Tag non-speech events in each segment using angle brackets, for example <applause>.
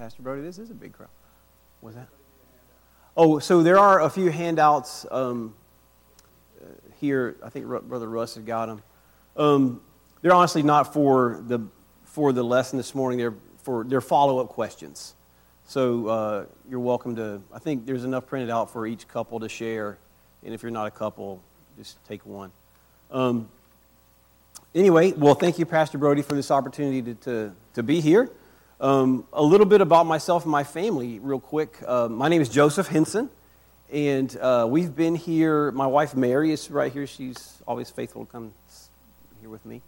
Pastor Brodie. This is a big crowd. What's that? Oh, so there are a few handouts um, uh, here. I think Brother Russ has got them. Um, they're honestly not for the for the lesson this morning. They're for their follow up questions. So uh, you're welcome to. I think there's enough printed out for each couple to share, and if you're not a couple, just take one. Um, anyway, well, thank you, Pastor Brodie, for this opportunity to to, to be here. Um, a little bit about myself and my family, real quick. Uh, my name is Joseph Henson, and uh, we've been here. My wife Mary is right here. She's always faithful to come here with me.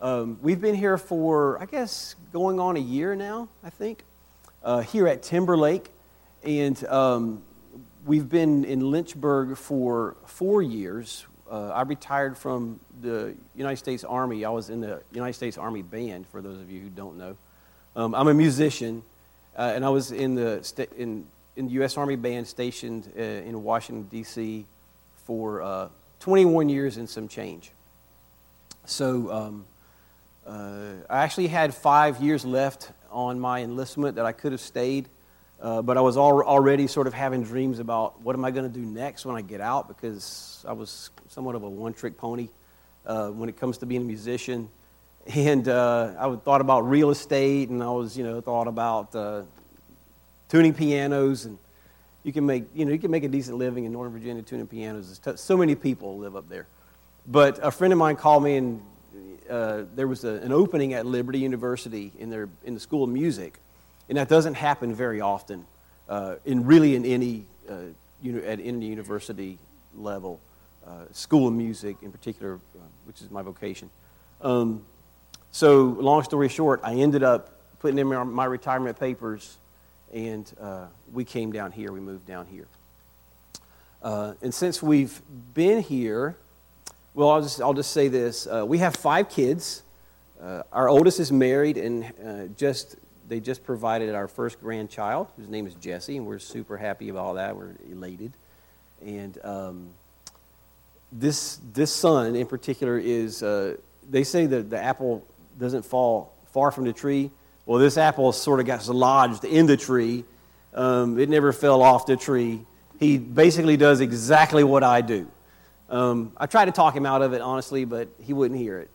Um, we've been here for, I guess, going on a year now, I think, uh, here at Timberlake. And um, we've been in Lynchburg for four years. Uh, I retired from the United States Army. I was in the United States Army Band, for those of you who don't know. Um, I'm a musician, uh, and I was in the, in, in the U.S. Army Band stationed uh, in Washington, D.C. for uh, 21 years and some change. So um, uh, I actually had five years left on my enlistment that I could have stayed, uh, but I was al- already sort of having dreams about what am I going to do next when I get out because I was somewhat of a one trick pony uh, when it comes to being a musician. And uh, I thought about real estate, and I was, you know, thought about uh, tuning pianos, and you can make, you know, you can make a decent living in Northern Virginia tuning pianos. So many people live up there. But a friend of mine called me and uh, there was a, an opening at Liberty University in, their, in the School of Music, and that doesn't happen very often, uh, in really in any uh, uni- at any university level, uh, School of Music in particular, which is my vocation. Um, so, long story short, I ended up putting in my, my retirement papers, and uh, we came down here. We moved down here, and since we've been here. Well, I'll just, I'll just say this. Uh, we have five kids. Uh, our oldest is married, and uh, just they just provided our first grandchild, whose name is Jesse, and we're super happy about that. We're elated. And um, this, this son, in particular, is, uh, they say that the apple doesn't fall far from the tree. Well, this apple sort of got lodged in the tree. Um, it never fell off the tree. He basically does exactly what I do. Um, I tried to talk him out of it, honestly, but he wouldn't hear it.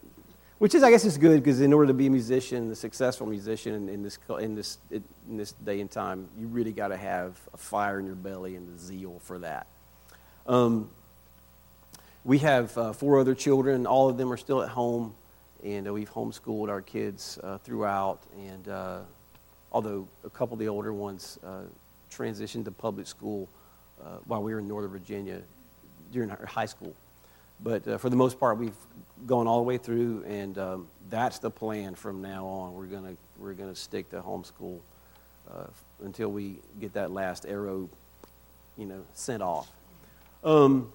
Which is, I guess, is good because in order to be a musician, a successful musician in this, in this, in this day and time, you really got to have a fire in your belly and the zeal for that. Um, we have uh, four other children. All of them are still at home, and uh, we've homeschooled our kids uh, throughout. And uh, although a couple of the older ones uh, transitioned to public school uh, while we were in Northern Virginia, during our high school. But uh, for the most part, we've gone all the way through, and um, that's the plan from now on. We're gonna we're gonna stick to homeschool until we get that last arrow, you know, sent off. Um,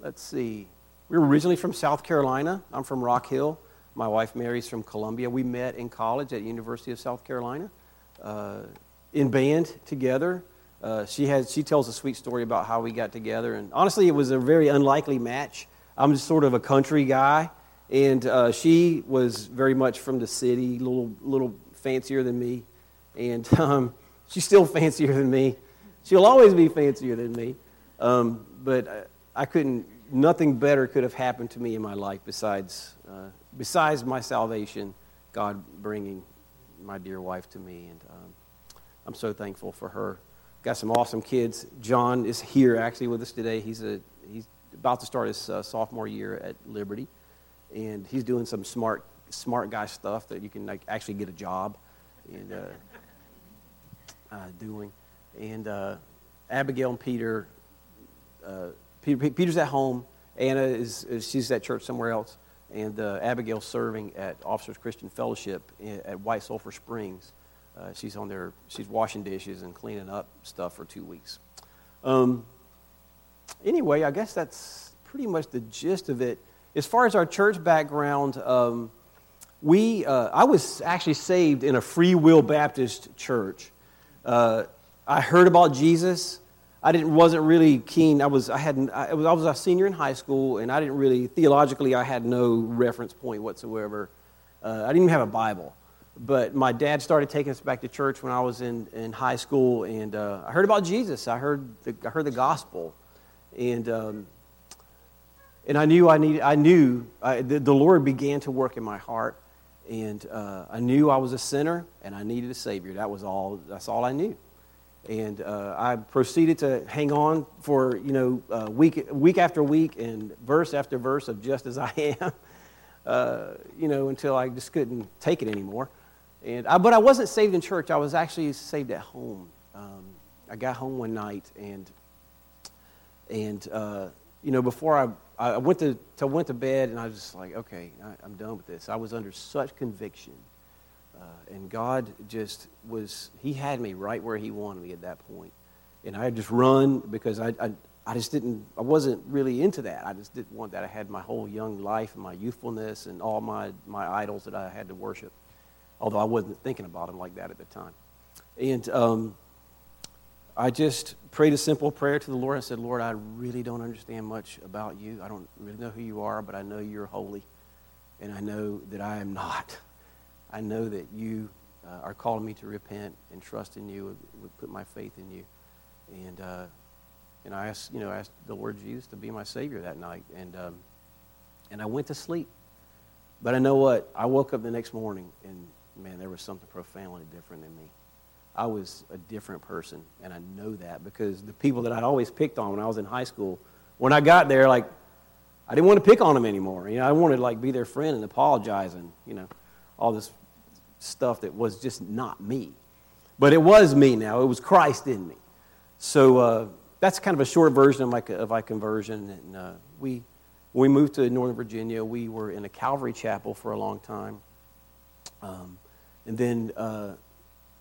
let's see. We were originally from South Carolina. I'm from Rock Hill. My wife Mary's from Columbia. We met in college at University of South Carolina uh, in band together. Uh, she has she tells a sweet story about how we got together, and honestly, it was a very unlikely match. I'm just sort of a country guy, and uh, she was very much from the city, little little fancier than me, and <laughs> um, she's still fancier than me. She'll always be fancier than me, um, but I, I, couldn't. Nothing better could have happened to me in my life besides uh, besides my salvation, God bringing my dear wife to me, and um, I'm so thankful for her. Got some awesome kids. John is here actually with us today. He's, a, he's about to start his uh, sophomore year at Liberty, and he's doing some smart, smart guy stuff that you can like, actually get a job and uh, uh, doing. And uh, Abigail and Peter, uh, Peter, Peter's at home. Anna is, she's at church somewhere else, and uh, Abigail's serving at Officers Christian Fellowship at White Sulphur Springs. Uh, she's on there, she's washing dishes and cleaning up stuff for two weeks. Um, anyway, I guess that's pretty much the gist of it. As far as our church background, um, we, uh, I was actually saved in a Free Will Baptist church. Uh, I heard about Jesus. I didn't, wasn't really keen. I was, I, hadn't I, was, I was a senior in high school, and I didn't really, theologically, I had no reference point whatsoever. Uh, I didn't even have a Bible. but my dad started taking us back to church when I was in, in high school, and uh, I heard about Jesus. I heard the, I heard the gospel, and um, and I knew I needed. I knew I, the, the, Lord began to work in my heart, and uh, I knew I was a sinner and I needed a Savior. That was all. That's all I knew, and uh, I proceeded to hang on for you know uh, week week after week and verse after verse of just as <laughs> I am, uh, you know, until I just couldn't take it anymore. And I, but I wasn't saved in church. I was actually saved at home. Um, I got home one night and and uh, you know before I I went to, to went to bed and I was just like, okay, I, am done with this. I was under such conviction, uh, and God just was He had me right where He wanted me at that point, and I had just run because I, I I just didn't I wasn't really into that. I just didn't want that. I had my whole young life and my youthfulness and all my my idols that I had to worship, although I wasn't thinking about them like that at the time, and. Um, I just prayed a simple prayer to the Lord. I said, Lord, I really don't understand much about you. I don't really know who you are, but I know you're holy. And I know that I am not. I know that you uh, are calling me to repent and trust in you, would put my faith in you. And, uh, and I asked, you know, I asked the Lord Jesus to be my Savior that night. And, um, and I went to sleep. But I know what? I woke up the next morning, and man, there was something profoundly different in me. I was a different person, and I know that because the people that I'd always picked on when I was in high school, when I got there, like, I didn't want to pick on them anymore. You know, I wanted to like be their friend and apologize and you know, all this stuff that was just not me. But it was me now. It was Christ in me. So uh, that's kind of a short version of my, of my conversion. And uh, we, we moved to Northern Virginia, we were in a Calvary chapel for a long time. Um, and then uh,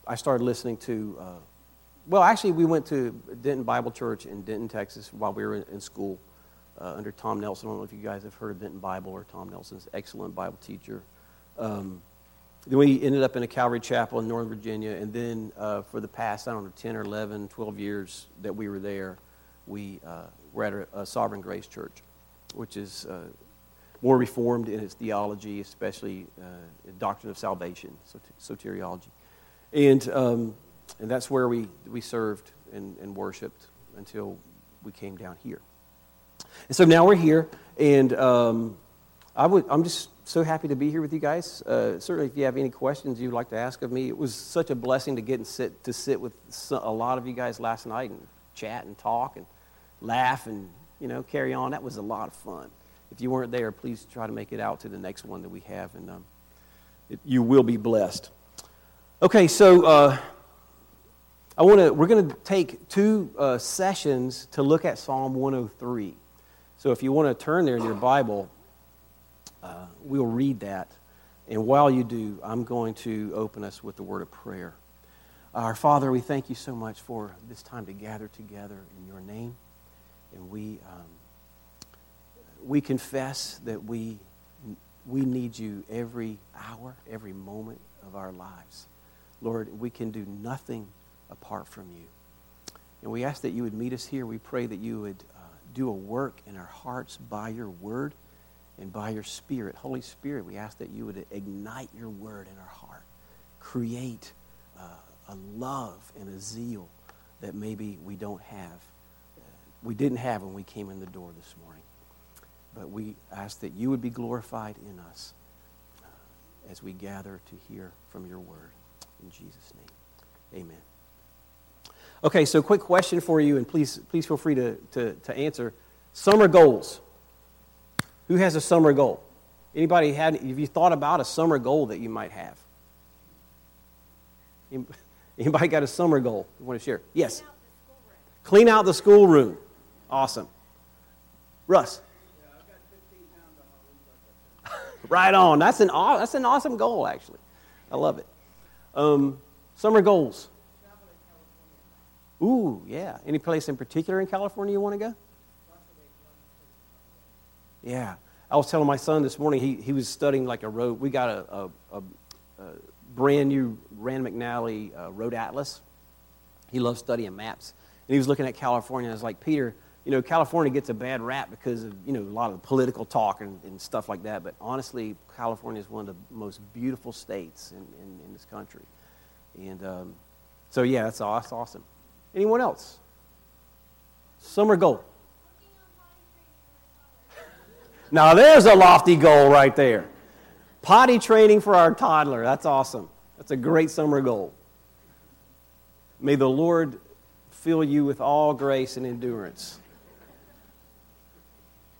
I started listening to, uh, well, actually, we went to Denton Bible Church in Denton, Texas while we were in, in school uh, under Tom Nelson. I don't know if you guys have heard of Denton Bible or Tom Nelson's excellent Bible teacher. Um, then we ended up in a Calvary Chapel in Northern Virginia, and then uh, for the past, I don't know, 10 or 11, 12 years that we were there, we uh, were at a, a, Sovereign Grace Church, which is uh, more reformed in its theology, especially uh, doctrine of salvation, soteriology. And, um, and that's where we, we served and, and worshiped until we came down here. And so now we're here, and um, I would, I'm just so happy to be here with you guys. Uh, certainly, if you have any questions you'd like to ask of me, it was such a blessing to get and sit to sit with a lot of you guys last night and chat and talk and laugh and you know carry on. That was a lot of fun. If you weren't there, please try to make it out to the next one that we have, and um, it, you will be blessed. Okay, so uh, I want to. We're going to take two uh, sessions to look at Psalm 103. So if you want to turn there in your Bible, uh, we'll read that. And while you do, I'm going to open us with the word of prayer. Our Father, we thank you so much for this time to gather together in your name. And we, um, we confess that we, we need you every hour, every moment of our lives. Lord, we can do nothing apart from you. And we ask that you would meet us here. We pray that you would uh, do a work in our hearts by your word and by your spirit. Holy Spirit, we ask that you would ignite your word in our heart. Create uh, a love and a zeal that maybe we don't have. Uh, we didn't have when we came in the door this morning. But we ask that you would be glorified in us uh, as we gather to hear from your word. In Jesus' name, amen. Okay, so quick question for you, and please, please feel free to, to, to answer. Summer goals. Who has a summer goal? Anybody had, have you thought about a summer goal that you might have? <laughs> Anybody got a summer goal you want to share? Yes. Clean out the schoolroom. Awesome. Russ. <laughs> right on. That's an, that's an awesome goal, actually. I love it. Um, summer goals. Ooh, yeah. Any place in particular in California you want to go? Yeah. I was telling my son this morning, he, he was studying like a road. We got a, a, a, a brand new Rand McNally uh, road atlas. He loves studying maps. And he was looking at California and I was like, Peter, you know, California gets a bad rap because of, you know, a lot of political talk and, and stuff like that. But honestly, California is one of the most beautiful states in, in, in this country. And um, so, yeah, that's, that's awesome. Anyone else? Summer goal. Now, there's a lofty goal right there. Potty training for our toddler. That's awesome. That's a great summer goal. May the Lord fill you with all grace and endurance.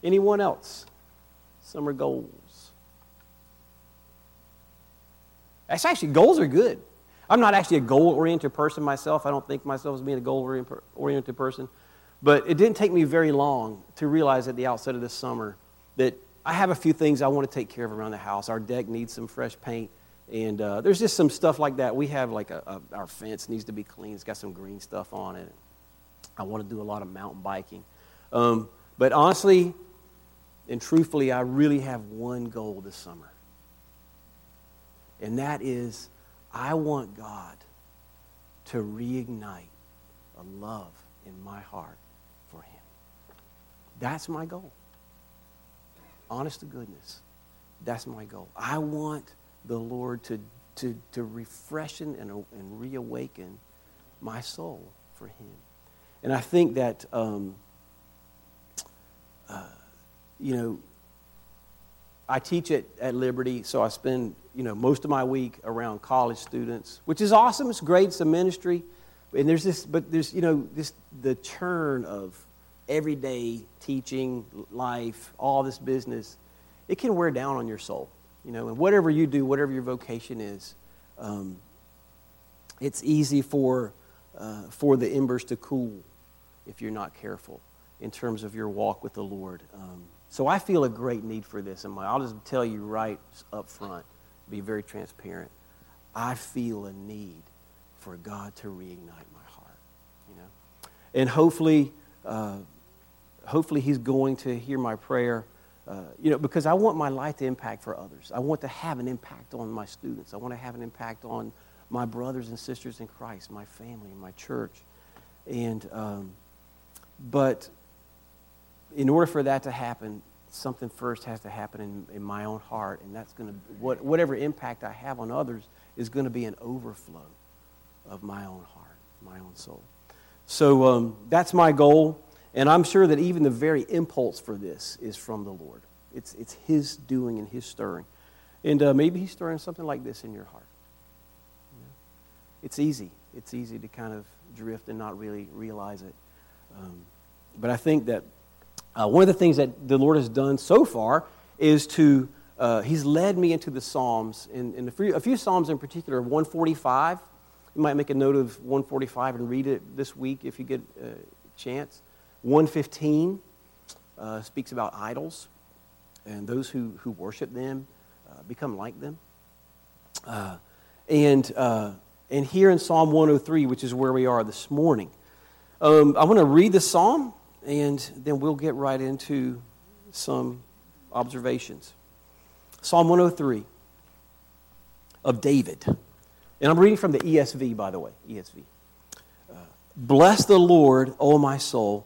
Anyone else? Summer goals. That's actually, goals are good. I'm not actually a goal oriented person myself. I don't think myself as being a goal oriented person. But it didn't take me very long to realize at the outset of this summer that I have a few things I want to take care of around the house. Our deck needs some fresh paint. And uh, there's just some stuff like that. We have like a, a, our fence needs to be cleaned. It's got some green stuff on it. I want to do a lot of mountain biking. Um, but honestly and truthfully, I really have one goal this summer. And that is I want God to reignite a love in my heart for Him. That's my goal. Honest to goodness, that's my goal. I want the Lord to, to, to refreshen and, and reawaken my soul for Him. And I think that, um, uh, you know, I teach at, at Liberty, so I spend, you know, most of my week around college students, which is awesome. It's great. It's a ministry. And there's this, but there's, you know, this, the churn of everyday teaching, life, all this business, it can wear down on your soul. You know, and whatever you do, whatever your vocation is, um, it's easy for, uh, for the embers to cool if you're not careful in terms of your walk with the Lord. Um, so I feel a great need for this. And I'll just tell you right up front, be very transparent. I feel a need for God to reignite my heart. You know, and hopefully, uh, hopefully He's going to hear my prayer. Uh, you know, because I want my life to impact for others. I want to have an impact on my students. I want to have an impact on my brothers and sisters in Christ, my family, my church. And, um, but in order for that to happen, something first has to happen in, in my own heart. And that's going to, what, whatever impact I have on others is going to be an overflow of my own heart, my own soul. So um, that's my goal. And I'm sure that even the very impulse for this is from the Lord. It's, it's His doing and His stirring. And uh, maybe He's stirring something like this in your heart. It's easy. It's easy to kind of drift and not really realize it. Um, but I think that uh, one of the things that the Lord has done so far is to, uh, He's led me into the Psalms, and, in a, few, a few Psalms in particular, 145. You might make a note of 145 and read it this week if you get a chance. 115 uh, speaks about idols and those who, who worship them uh, become like them. Uh, and, uh, and here in Psalm 103, which is where we are this morning, um, I want to read the psalm and then we'll get right into some observations. Psalm 103 of David. And I'm reading from the ESV, by the way. ESV. Uh, Bless the Lord, O my soul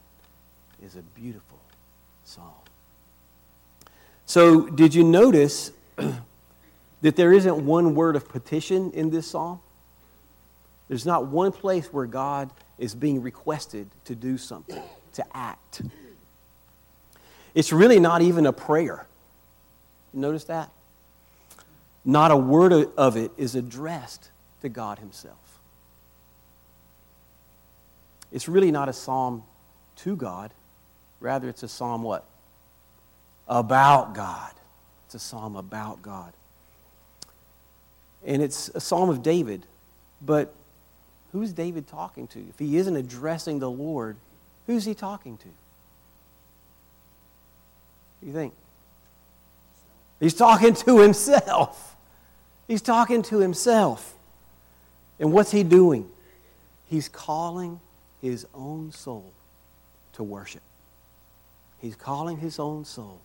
is a beautiful psalm. So, did you notice <clears throat> that there isn't one word of petition in this psalm? There's not one place where God is being requested to do something, to act. It's really not even a prayer. Notice that? Not a word of it is addressed to God Himself. It's really not a psalm to God. Rather, it's a psalm what? About God. It's a psalm about God. And it's a psalm of David. But who's David talking to? If he isn't addressing the Lord, who's he talking to? What do you think? He's talking to himself. He's talking to himself. And what's he doing? He's calling his own soul to worship. He's calling his own soul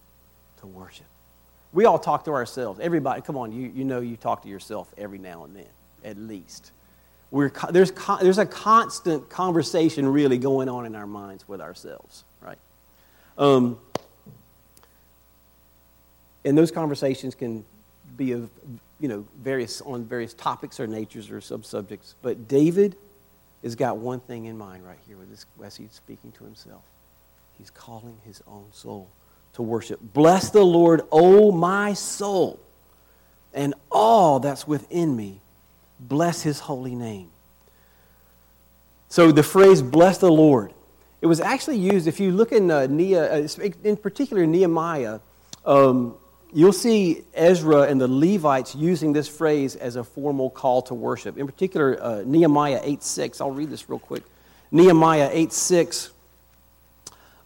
to worship. We all talk to ourselves. Everybody, come on, you, you know you talk to yourself every now and then, at least. We're, there's, there's a constant conversation really going on in our minds with ourselves, right? Um, and those conversations can be of, you know, various, on various topics or natures or subsubjects. But David has got one thing in mind right here with this, as he's speaking to himself. He's calling his own soul to worship. Bless the Lord, O my soul, and all that's within me. Bless his holy name. So the phrase, bless the Lord, it was actually used, if you look in, uh, uh in particular Nehemiah, um, you'll see Ezra and the Levites using this phrase as a formal call to worship. In particular, uh, Nehemiah 8 6. I'll read this real quick. Nehemiah 8 6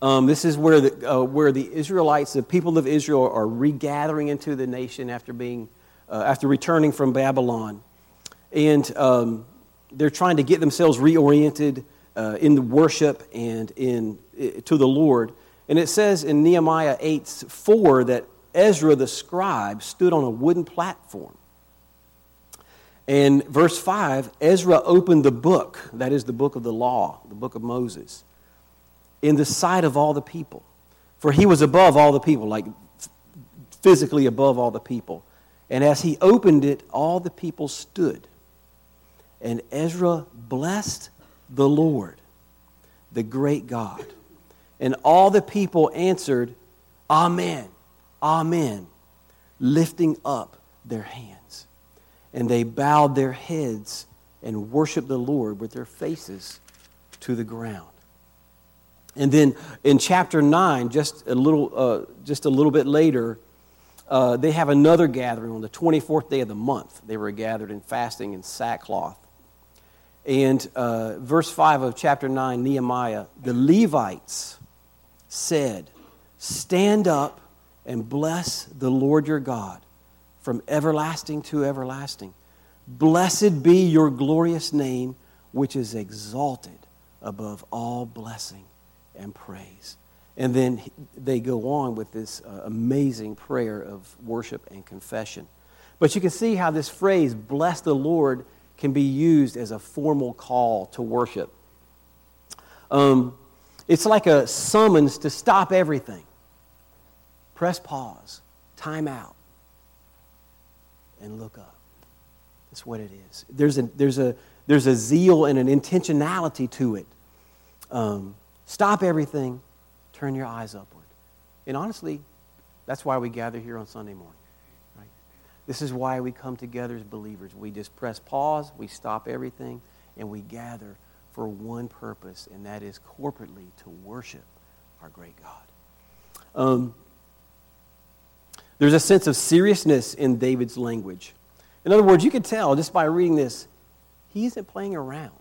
um, this is where the, uh, where the Israelites, the people of Israel, are regathering into the nation after, being, uh, after returning from Babylon. And um, they're trying to get themselves reoriented uh, in the worship and in, to the Lord. And it says in Nehemiah 8 4 that Ezra the scribe stood on a wooden platform. And verse 5 Ezra opened the book, that is the book of the law, the book of Moses in the sight of all the people. For he was above all the people, like physically above all the people. And as he opened it, all the people stood. And Ezra blessed the Lord, the great God. And all the people answered, Amen, Amen, lifting up their hands. And they bowed their heads and worshiped the Lord with their faces to the ground. And then in chapter 9, just a little, uh, just a little bit later, uh, they have another gathering on the 24th day of the month. They were gathered in fasting and sackcloth. And uh, verse 5 of chapter 9, Nehemiah, the Levites said, Stand up and bless the Lord your God from everlasting to everlasting. Blessed be your glorious name, which is exalted above all blessing and praise. And then they go on with this uh, amazing prayer of worship and confession. But you can see how this phrase, bless the Lord, can be used as a formal call to worship. Um, it's like a summons to stop everything. Press pause, time out, and look up. That's what it is. There's a, there's a, there's a zeal and an intentionality to it. Um, stop everything, turn your eyes upward. And honestly, that's why we gather here on Sunday morning. Right? This is why we come together as believers. We just press pause, we stop everything, and we gather for one purpose, and that is corporately to worship our great God. Um, there's a sense of seriousness in David's language. In other words, you can tell just by reading this, he isn't playing around.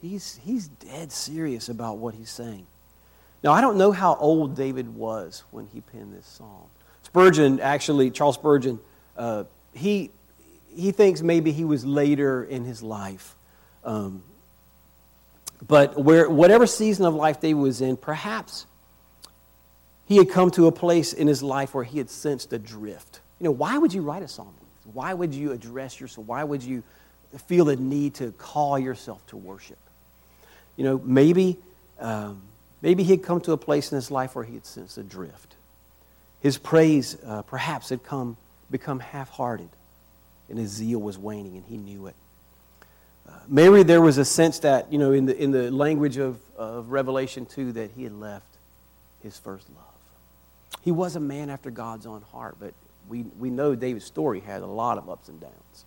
He's, he's dead serious about what he's saying. Now, I don't know how old David was when he penned this psalm. Spurgeon, actually, Charles Spurgeon, uh, he, he thinks maybe he was later in his life. Um, but where, whatever season of life David was in, perhaps he had come to a place in his life where he had sensed a drift. You know, why would you write a psalm? Why would you address yourself? Why would you feel the need to call yourself to worship? You know, maybe, um, maybe he had come to a place in his life where he had sensed a drift. His praise uh, perhaps had come, become half hearted, and his zeal was waning, and he knew it. Uh, maybe there was a sense that, you know, in the, in the language of, of Revelation 2, that he had left his first love. He was a man after God's own heart, but we, we know David's story had a lot of ups and downs.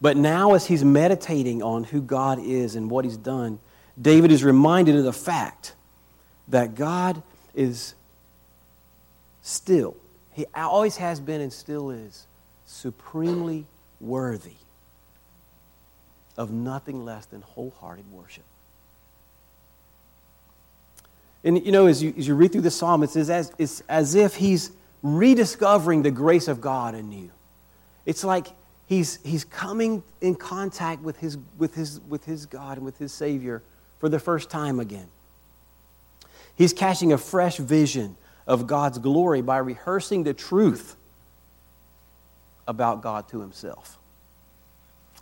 But now, as he's meditating on who God is and what he's done, David is reminded of the fact that God is still, he always has been and still is, supremely worthy of nothing less than wholehearted worship. And you know, as you, as you read through the psalm, it's as, it's as if he's rediscovering the grace of God anew. It's like he's, he's coming in contact with his, with, his, with his God and with his Savior for the first time again. He's catching a fresh vision of God's glory by rehearsing the truth about God to himself.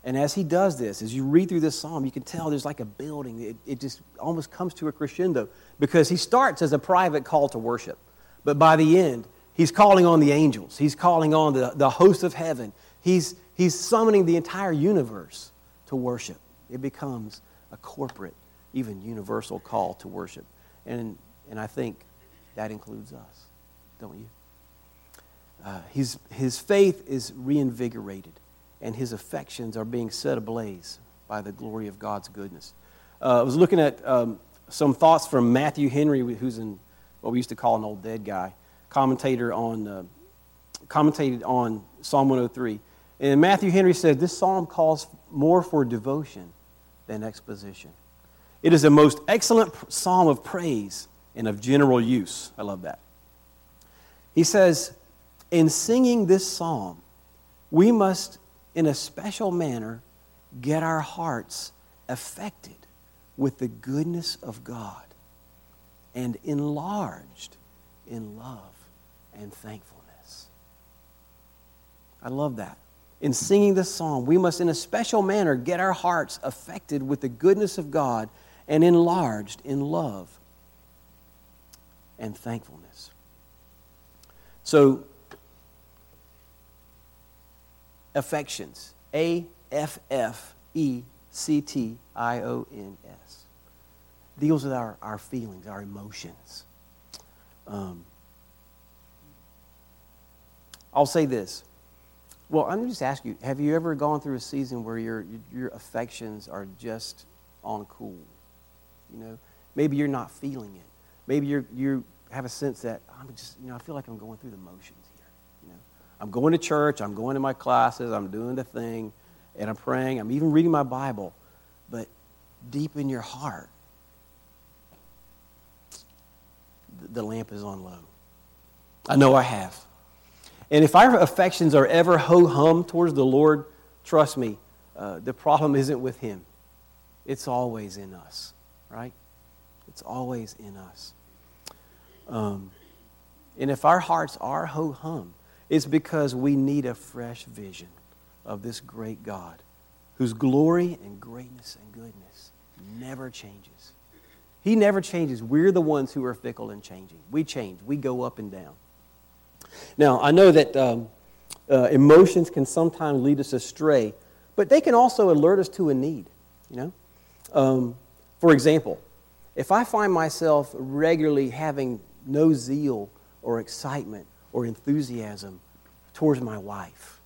And as he does this, as you read through this psalm, you can tell there's like a building. It, it just almost comes to a crescendo because he starts as a private call to worship. But by the end, he's calling on the angels, he's calling on the, the host of heaven, he's, he's summoning the entire universe to worship. It becomes a corporate, even universal call to worship. And, and I think that includes us, don't you? Uh, his, his faith is reinvigorated and his affections are being set ablaze by the glory of God's goodness. Uh, I was looking at um, some thoughts from Matthew Henry, who's in what we used to call an old dead guy, commentator on, uh, commentated on Psalm 103. And Matthew Henry said this psalm calls more for devotion than exposition. It is a most excellent psalm of praise and of general use. I love that. He says, In singing this psalm, we must in a special manner, get our hearts affected with the goodness of God and enlarged in love and thankfulness. I love that. In singing this psalm, we must, in a special manner, get our hearts affected with the goodness of God and enlarged in love and thankfulness. So, affections. A F F E C T I O N S. Deals with our, our feelings, our emotions. Um, I'll say this. Well, I'm just ask you: Have you ever gone through a season where your your affections are just on cool? You know, maybe you're not feeling it. Maybe you you have a sense that I'm just you know I feel like I'm going through the motions. Here. You know, I'm going to church, I'm going to my classes, I'm doing the thing, and I'm praying, I'm even reading my Bible. But deep in your heart, the lamp is on low. I know I have. And if our affections are ever ho hum towards the Lord, trust me, uh, the problem isn't with Him. It's always in us, right? It's always in us. Um, and if our hearts are ho hum, it's because we need a fresh vision of this great God whose glory and greatness and goodness never changes. He never changes. We're the ones who are fickle and changing. We change, we go up and down. Now, I know that um, uh, emotions can sometimes lead us astray, But they can also alert us to a need, you know? Um, for example, if I find myself regularly having no zeal or excitement or enthusiasm towards my wife,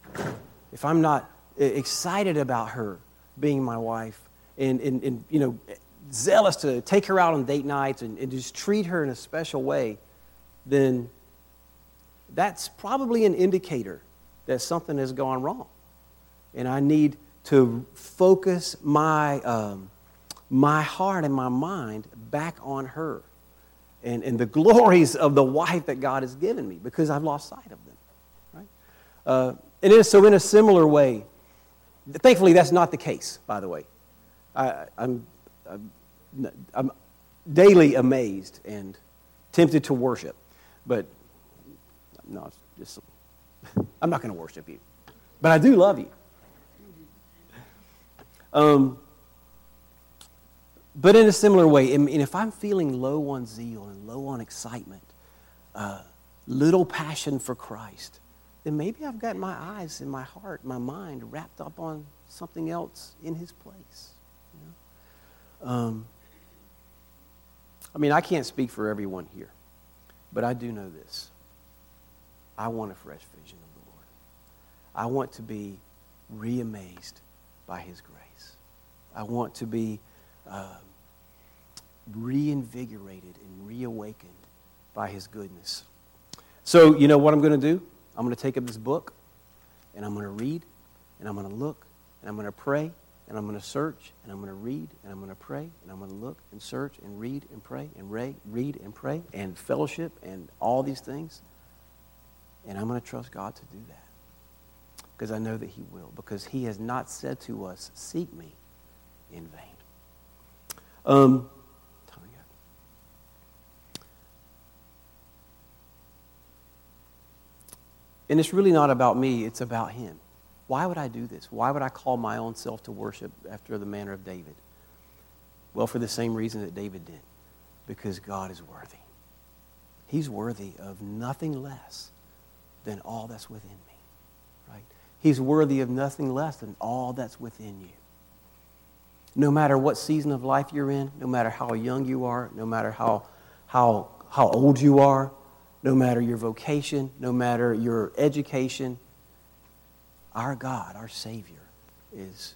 if I'm not excited about her being my wife and, and, and you know, zealous to take her out on date nights and, and just treat her in a special way, then that's probably an indicator that something has gone wrong. And I need to focus my, um, my heart and my mind back on her and, and the glories of the wife that God has given me because I've lost sight of them. Right? Uh, and so, in a similar way, thankfully, that's not the case, by the way. I, I'm, I'm, I'm daily amazed and tempted to worship, but no, just, I'm not going to worship you. But I do love you. Um, but in a similar way, mean, if I'm feeling low on zeal and low on excitement, uh, little passion for Christ, then maybe I've got my eyes and my heart, my mind wrapped up on something else in His place. You know? um, I mean, I can't speak for everyone here, but I do know this. I want a fresh vision of the Lord. I want to be reamazed by His grace. I want to be uh, reinvigorated and reawakened by His goodness. So, you know what I'm going to do? I'm going to take up this book and I'm going to read and I'm going to look and I'm going to pray and I'm going to search and I'm going to read and I'm going to pray and I'm going to look and search and read and pray and read, read and pray and fellowship and all these things. And I'm going to trust God to do that because I know that He will because He has not said to us, Seek me in vain. Um, And it's really not about me, it's about Him. Why would I do this? Why would I call my own self to worship after the manner of David? Well, for the same reason that David did because God is worthy. He's worthy of nothing less than all that's within me. Right? He's worthy of nothing less than all that's within you. No matter what season of life you're in, no matter how young you are, no matter how, how, how old you are, no matter your vocation, no matter your education, our God, our Savior, is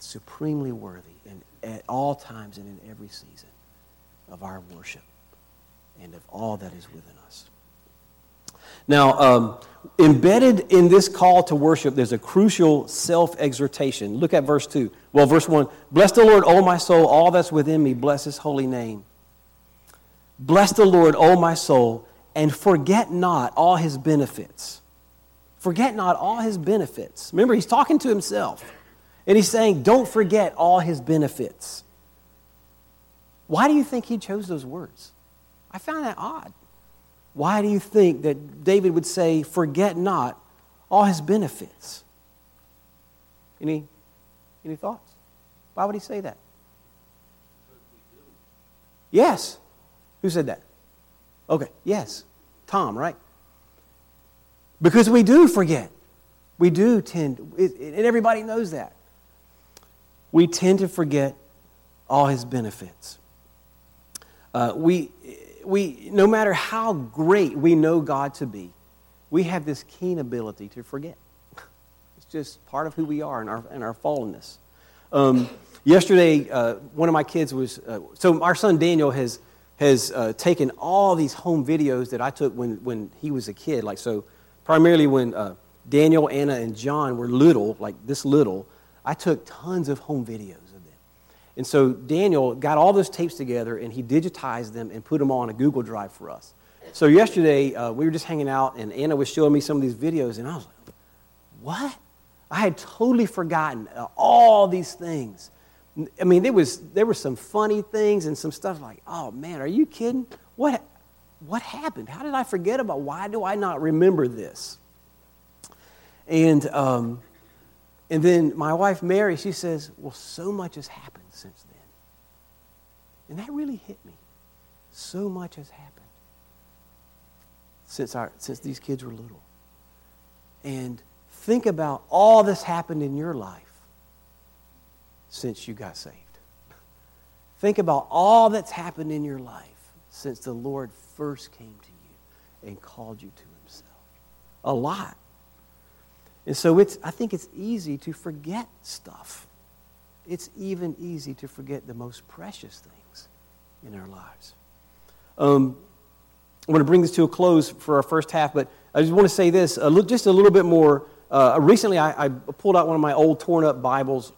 supremely worthy in, at all times and in every season of our worship and of all that is within us. Now, um, embedded in this call to worship, there's a crucial self exhortation. Look at verse 2. Well, verse 1 Bless the Lord, O my soul, all that's within me, bless his holy name. Bless the Lord, O my soul, and forget not all his benefits. Forget not all his benefits. Remember, he's talking to himself. And he's saying, Don't forget all his benefits. Why do you think he chose those words? I found that odd. Why do you think that David would say, Forget not all his benefits? Any, any thoughts? Why would he say that? Yes. Who said that? Okay, yes. Tom, right? Because we do forget. We do tend, and everybody knows that. We tend to forget all his benefits. Uh, we, we, no matter how great we know God to be, we have this keen ability to forget. <laughs> It's just part of who we are and our, in our fallenness. Um, yesterday, uh, one of my kids was, uh, so our son Daniel has has uh, taken all these home videos that I took when, when he was a kid. Like, so primarily when uh, Daniel, Anna, and John were little, like this little, I took tons of home videos. And so Daniel got all those tapes together and he digitized them and put them on a Google Drive for us. So yesterday, uh, we were just hanging out and Anna was showing me some of these videos, and I was like, what? I had totally forgotten uh, all these things I mean, there was there were some funny things and some stuff like, oh man, are you kidding? What what happened? How did I forget about? Why do I not remember this? And um, and then my wife Mary, she says, well, so much has happened since then, and that really hit me. So much has happened since our since these kids were little, and think about all this happened in your life since you got saved. Think about all that's happened in your life since the Lord first came to you and called you to himself. A lot. And so it's, I think it's easy to forget stuff. It's even easy to forget the most precious things in our lives. Um, I want to bring this to a close for our first half, but I just want to say this just a little bit more. Uh, recently, I, I, pulled out one of my old torn up Bibles,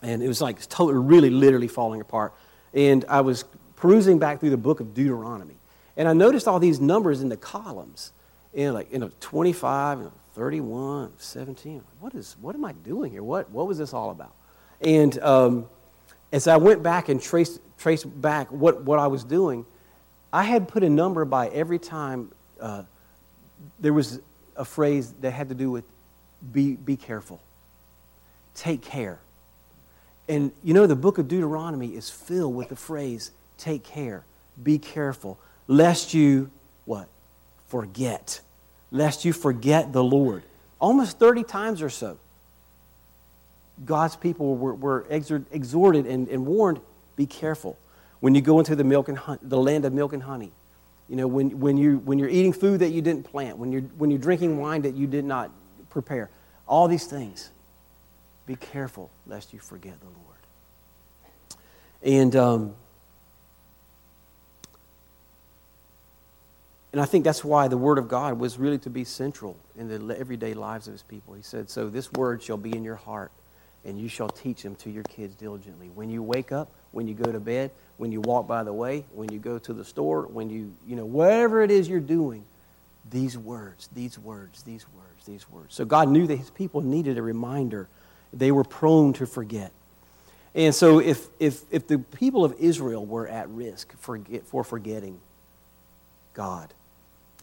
and it was like totally, really, literally falling apart. And I was perusing back through the book of Deuteronomy, and I noticed all these numbers in the columns, in like you know 25, you know, 31, 17. What is what am I doing here? What what was this all about? And um, as I went back and traced traced back what what I was doing, I had put a number by every time uh, there was a phrase that had to do with be, be careful, take care. And you know, the book of Deuteronomy is filled with the phrase take care, be careful, lest you what? Forget. Lest you forget the Lord. Almost 30 times or so. God's people were, were exhorted and, and warned be careful. When you go into the, milk and hun- the land of milk and honey, you know, when, when, you, when you're eating food that you didn't plant, when you're, when you're drinking wine that you did not prepare, all these things, be careful lest you forget the Lord. And, um, and I think that's why the Word of God was really to be central in the everyday lives of His people. He said, So this Word shall be in your heart, and you shall teach them to your kids diligently. When you wake up, when you go to bed, when you walk by the way, when you go to the store, when you, you know, whatever it is you're doing, these words, these words, these words, these words. So God knew that his people needed a reminder. They were prone to forget. And so if, if, if the people of Israel were at risk for, for forgetting God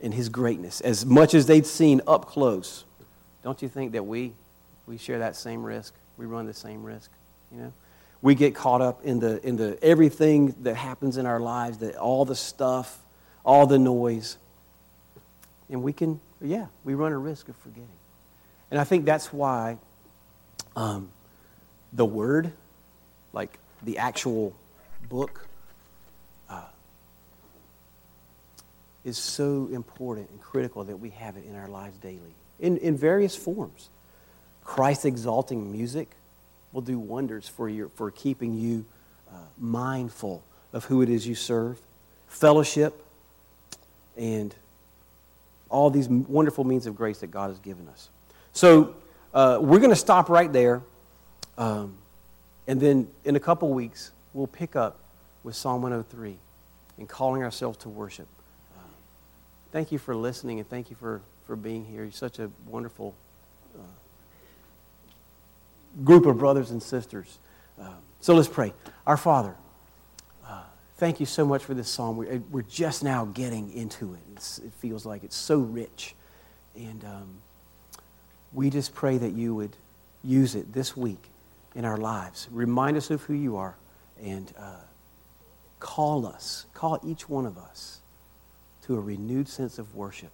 and his greatness, as much as they'd seen up close, don't you think that we, we share that same risk? We run the same risk, you know? we get caught up in the, in the everything that happens in our lives, that all the stuff, all the noise. And we can, yeah, we run a risk of forgetting. And I think that's why um, the Word, like the actual book, is so important and critical that we have it in our lives daily in, in various forms. Christ exalting music, will do wonders for, your, for keeping you uh, mindful of who it is you serve, fellowship, and all these wonderful means of grace that God has given us. So uh, we're going to stop right there. Um, and then in a couple weeks, we'll pick up with Psalm 103 and calling ourselves to worship. Uh, thank you for listening and thank you for, for being here. You're such a wonderful group of brothers and sisters. Uh, so let's pray. Our Father, uh, thank you so much for this psalm. We're, we're just now getting into it. It's, it feels like it's so rich. And um, we just pray that you would use it this week in our lives. Remind us of who you are and uh, call us, call each one of us to a renewed sense of worship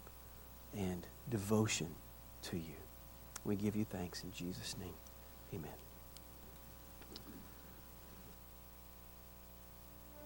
and devotion to you. We give you thanks in Jesus' name. Amen.